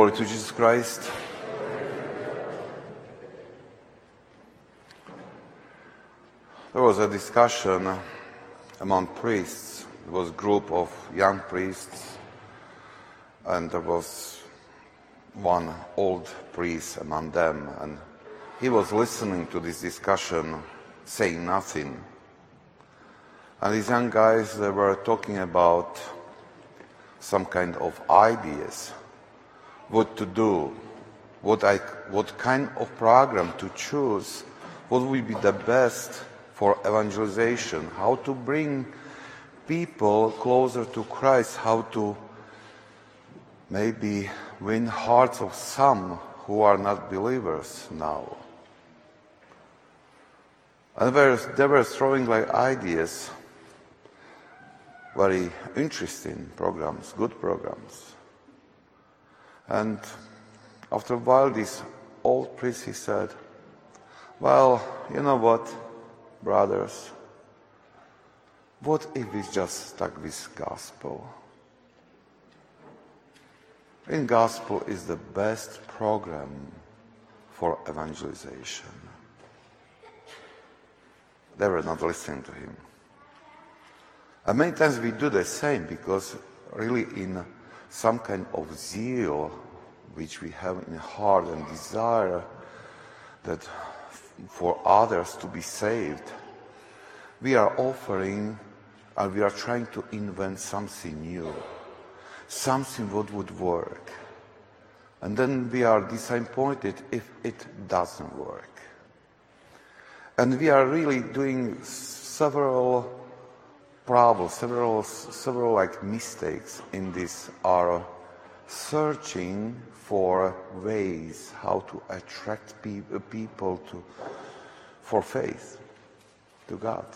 Glory to Jesus Christ. There was a discussion among priests. There was a group of young priests, and there was one old priest among them, and he was listening to this discussion, saying nothing. And these young guys, they were talking about some kind of ideas, what to do, what, I, what kind of program to choose, what will be the best for evangelization, how to bring people closer to Christ, how to maybe win hearts of some who are not believers now. And they were, throwing like ideas, very interesting programs, good programs. And after a while, this old priest he said, "Well, you know what, brothers? What if we just stuck with gospel? In gospel is the best program for evangelization." They were not listening to him. And many times we do the same because really in some kind of zeal which we have in heart and desire that for others to be saved, we are offering and we are trying to invent something new, something what would work. And then we are disappointed if it doesn't work. And we are really doing several problems, several, several like mistakes in this are searching for ways how to attract pe- people to, for faith to God.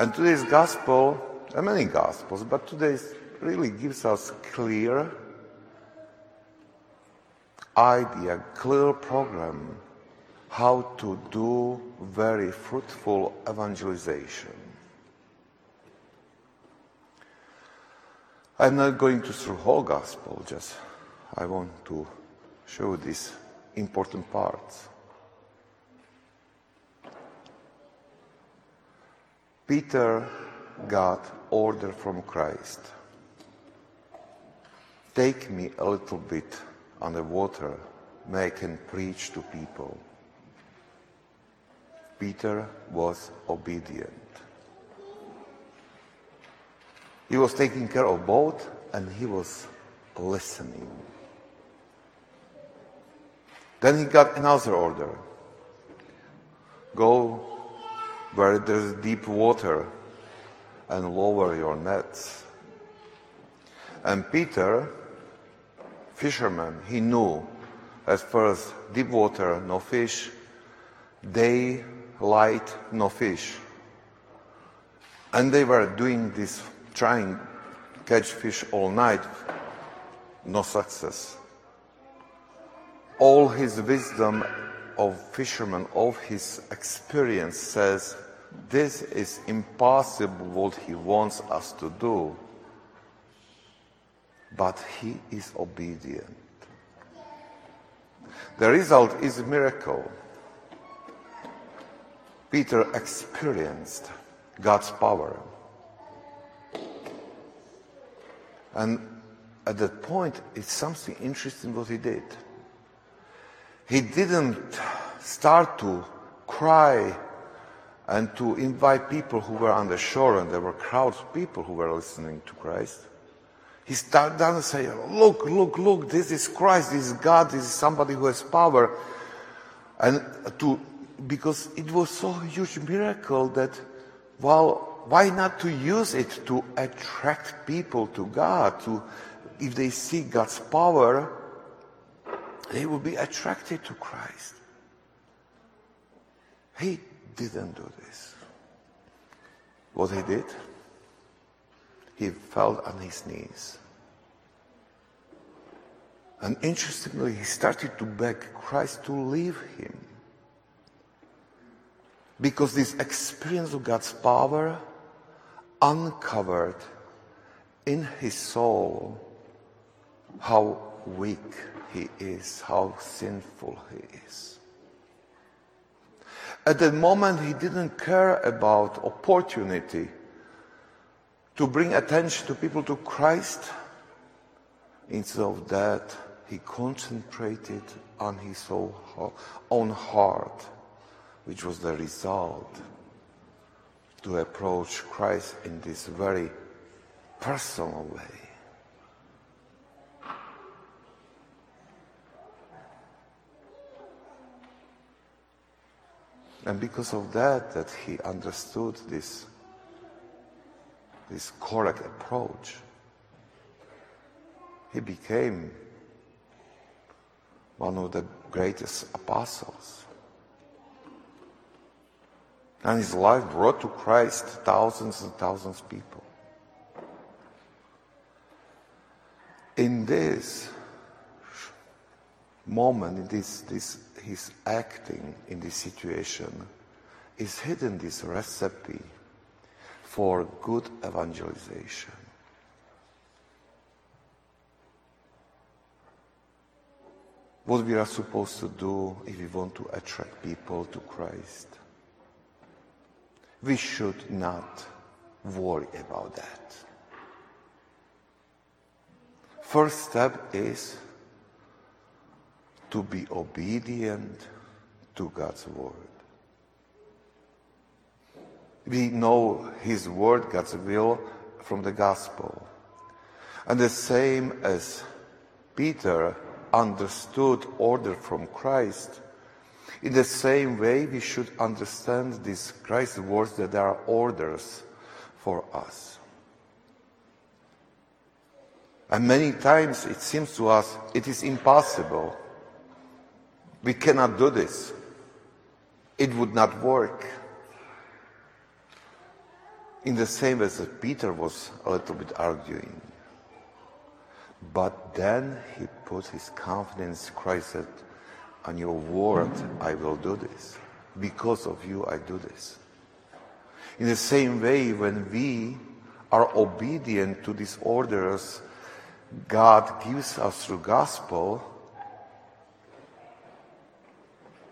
And today's gospel, are many gospels, but today's really gives us clear idea, clear program how to do very fruitful evangelization. I'm not going to through whole gospel, just I want to show these important parts. Peter got order from Christ. Take me a little bit on the water, may I can preach to people. Peter was obedient. He was taking care of both and he was listening. Then he got another order go where there's deep water and lower your nets. And Peter, fisherman, he knew as far as deep water, no fish, day, light, no fish. And they were doing this, trying to catch fish all night, no success. All his wisdom of fishermen, all his experience says this is impossible what he wants us to do. But he is obedient. The result is a miracle. Peter experienced God's power. And at that point, it's something interesting what he did. He didn't start to cry and to invite people who were on the shore, and there were crowds of people who were listening to Christ. He started down and say, look, look, look, this is Christ, this is God, this is somebody who has power. And to, because it was so huge miracle that, well, why not to use it to attract people to God? To, if they see God's power, they will be attracted to Christ. He didn't do this. What he did? He fell on his knees. And interestingly, he started to beg Christ to leave him. Because this experience of God's power uncovered in his soul how weak he is, how sinful he is. At that moment, he didn't care about opportunity to bring attention to people to Christ. Instead of that, he concentrated on his own heart, which was the result to approach Christ in this very personal way. And because of that, that he understood this, this correct approach, he became one of the greatest apostles. And his life brought to Christ thousands and thousands of people. In this moment, in this, this his acting in this situation, is hidden this recipe for good evangelization. What we are supposed to do if we want to attract people to Christ. We should not worry about that. First step is to be obedient to God's word. We know His word, God's will, from the gospel. And the same as Peter understood order from Christ, in the same way we should understand these Christ's words that there are orders for us. And many times it seems to us it is impossible we cannot do this. It would not work. In the same way that Peter was a little bit arguing. But then he put his confidence, Christ said, on your word, I will do this. Because of you, I do this. In the same way, when we are obedient to these orders God gives us through gospel,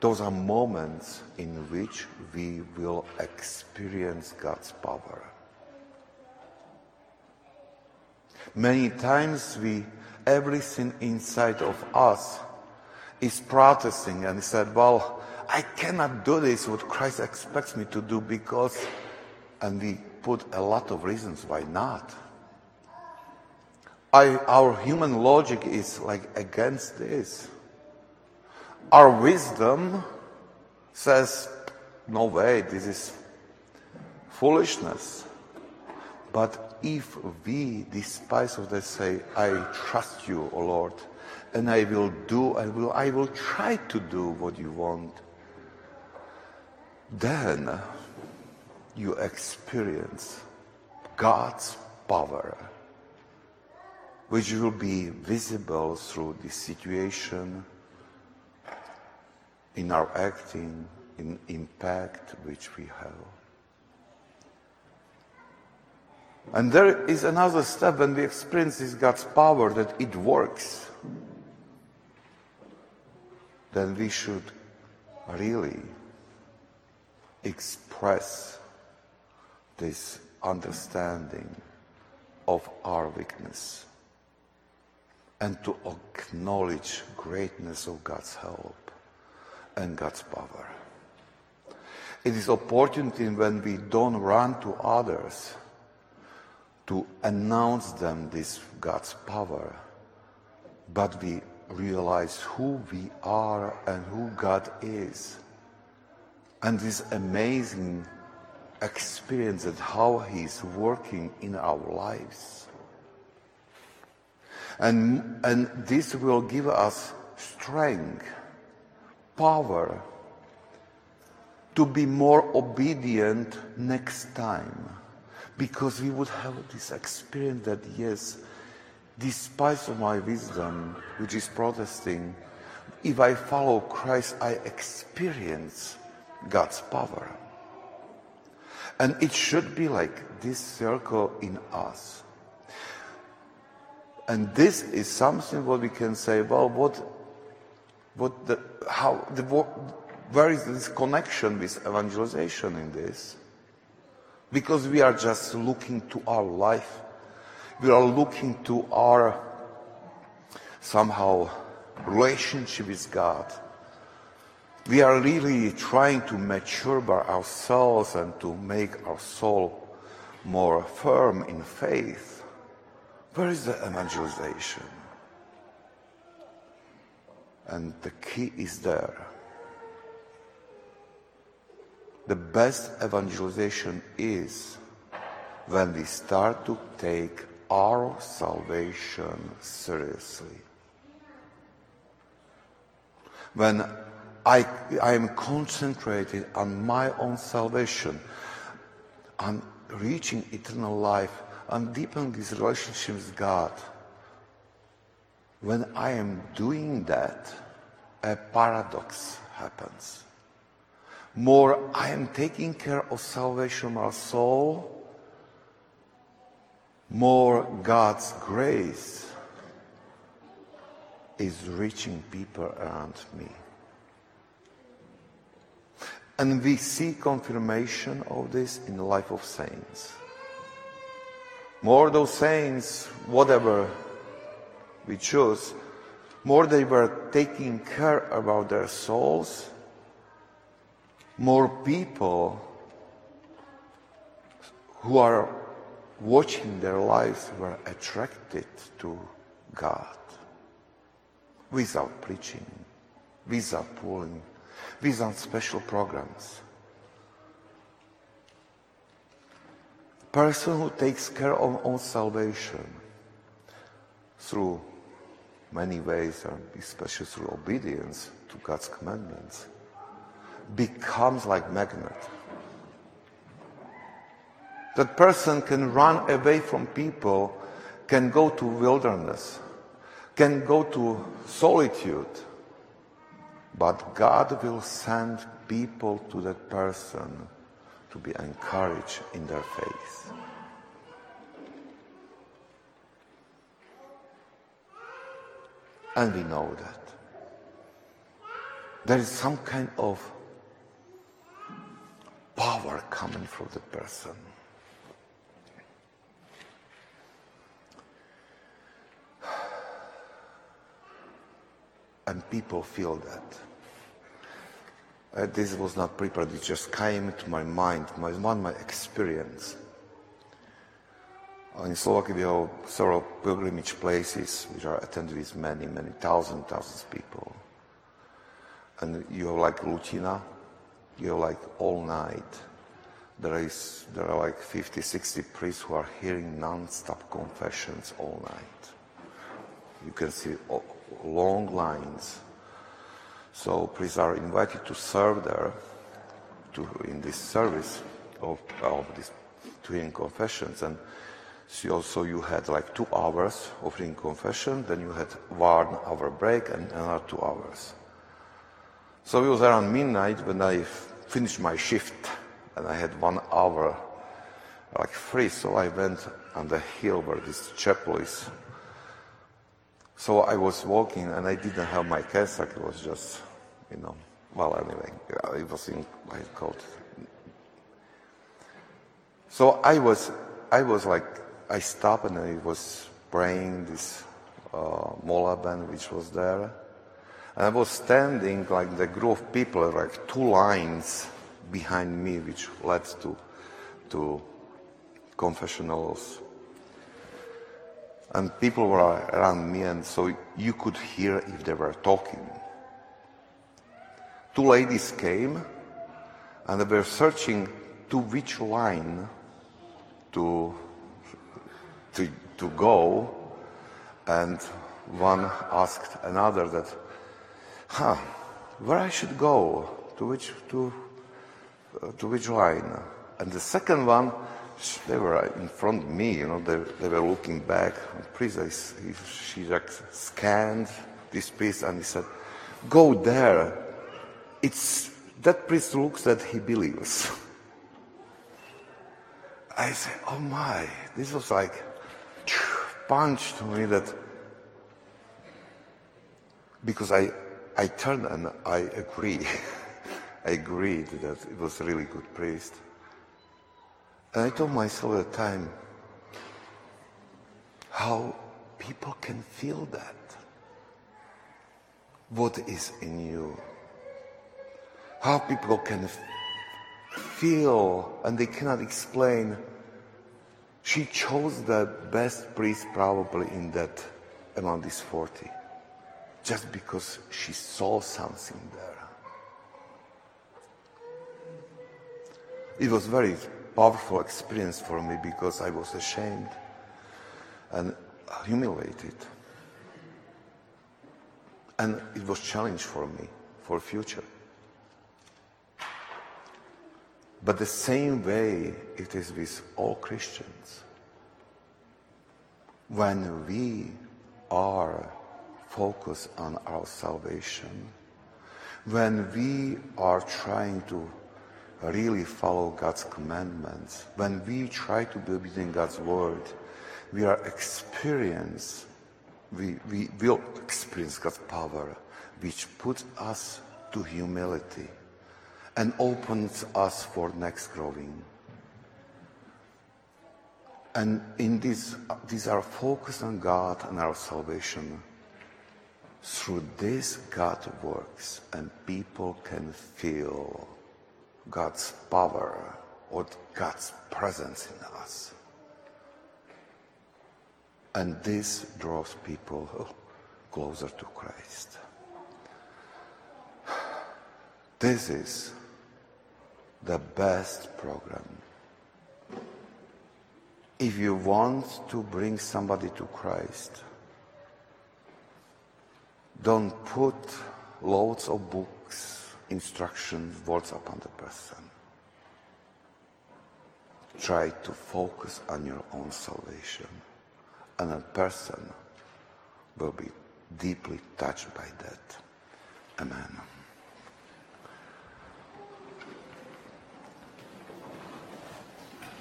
those are moments in which we will experience God's power. Many times we, everything inside of us is protesting and he said, well, I cannot do this what Christ expects me to do because, and we put a lot of reasons why not. I, our human logic is like against this. Our wisdom says, no way, this is foolishness. But if we, despite of that, say, I trust you, O Lord, and I will do, I will, I will try to do what you want, then you experience God's power, which will be visible through the situation in our acting, in impact which we have. And there is another step when we experience this God's power that it works. Then we should really express this understanding of our weakness and to acknowledge greatness of God's help and God's power. It is opportunity when we don't run to others to announce them this God's power, but we realize who we are and who God is. And this amazing experience of how He's working in our lives. And, and this will give us strength power to be more obedient next time because we would have this experience that yes despite of my wisdom which is protesting if i follow christ i experience god's power and it should be like this circle in us And this is something what we can say, well, what, what the, how, the, where is this connection with evangelization in this? Because we are just looking to our life. We are looking to our somehow relationship with God. We are really trying to mature by ourselves and to make our soul more firm in faith. Where is the evangelization? And the key is there. The best evangelization is when we start to take our salvation seriously. When I, I am concentrated on my own salvation, on reaching eternal life, on deepening this relationship with God. When I am doing that, a paradox happens. More I am taking care of salvation of my soul, more God's grace is reaching people around me. And we see confirmation of this in the life of saints. More those saints, whatever we choose, more they were taking care about their souls, more people who are watching their lives were attracted to God without preaching, without pulling without special programs. Person who takes care of own salvation through many ways, and especially through obedience to God's commandments, becomes like magnet. That person can run away from people, can go to wilderness, can go to solitude, but God will send people to that person to be encouraged in their faith. And we know that. There is some kind of power coming from the person. And people feel that. Uh, this was not prepared, it just came to my mind, my, one my experience. In Slovakia, we have several pilgrimage places which are attended with many, many thousands, thousands of people. And you have like Lutina, you have like all night. There is there are like 50, 60 priests who are hearing non-stop confessions all night. You can see long lines so priests are invited to serve there to, in this service of, of these twin confessions. And so also you had like two hours offering confession, then you had one hour break and another two hours. So it was around midnight when I finished my shift and I had one hour like free. So I went on the hill where this chapel is so I was walking and I didn't have my cassock. It was just, you know, well, anyway, it was in my coat. So I was, I was like, I stopped and I was praying this uh, moleben which was there. And I was standing like the group of people, like two lines behind me, which led to, to confessionals and people were around me, and so you could hear if they were talking. Two ladies came, and they were searching to which line to, to, to go, and one asked another that, huh, where I should go, to which, to, uh, to which line? And the second one they were in front of me, you know, they, they were looking back. Priest, she just scanned this priest and he said, go there. It's, that priest looks that he believes. I said, oh my, this was like punch to me that because I, I turned and I agree. I agreed that it was a really good priest. And I told myself at the time how people can feel that. What is in you? How people can feel and they cannot explain. She chose the best priest probably in that among these 40 just because she saw something there. It was very powerful experience for me because I was ashamed and humiliated. And it was challenge for me for future. But the same way it is with all Christians. When we are focused on our salvation, when we are trying to really follow God's commandments, when we try to believe in God's word, we are experience, we, we will experience God's power, which puts us to humility and opens us for next growing. And in this, these are focused on God and our salvation. Through this, God works, and people can feel God's power or God's presence in us. And this draws people closer to Christ. This is the best program. If you want to bring somebody to Christ, don't put loads of books, instructions, words upon the person. Try to focus on your own salvation, and a person will be deeply touched by that. Amen.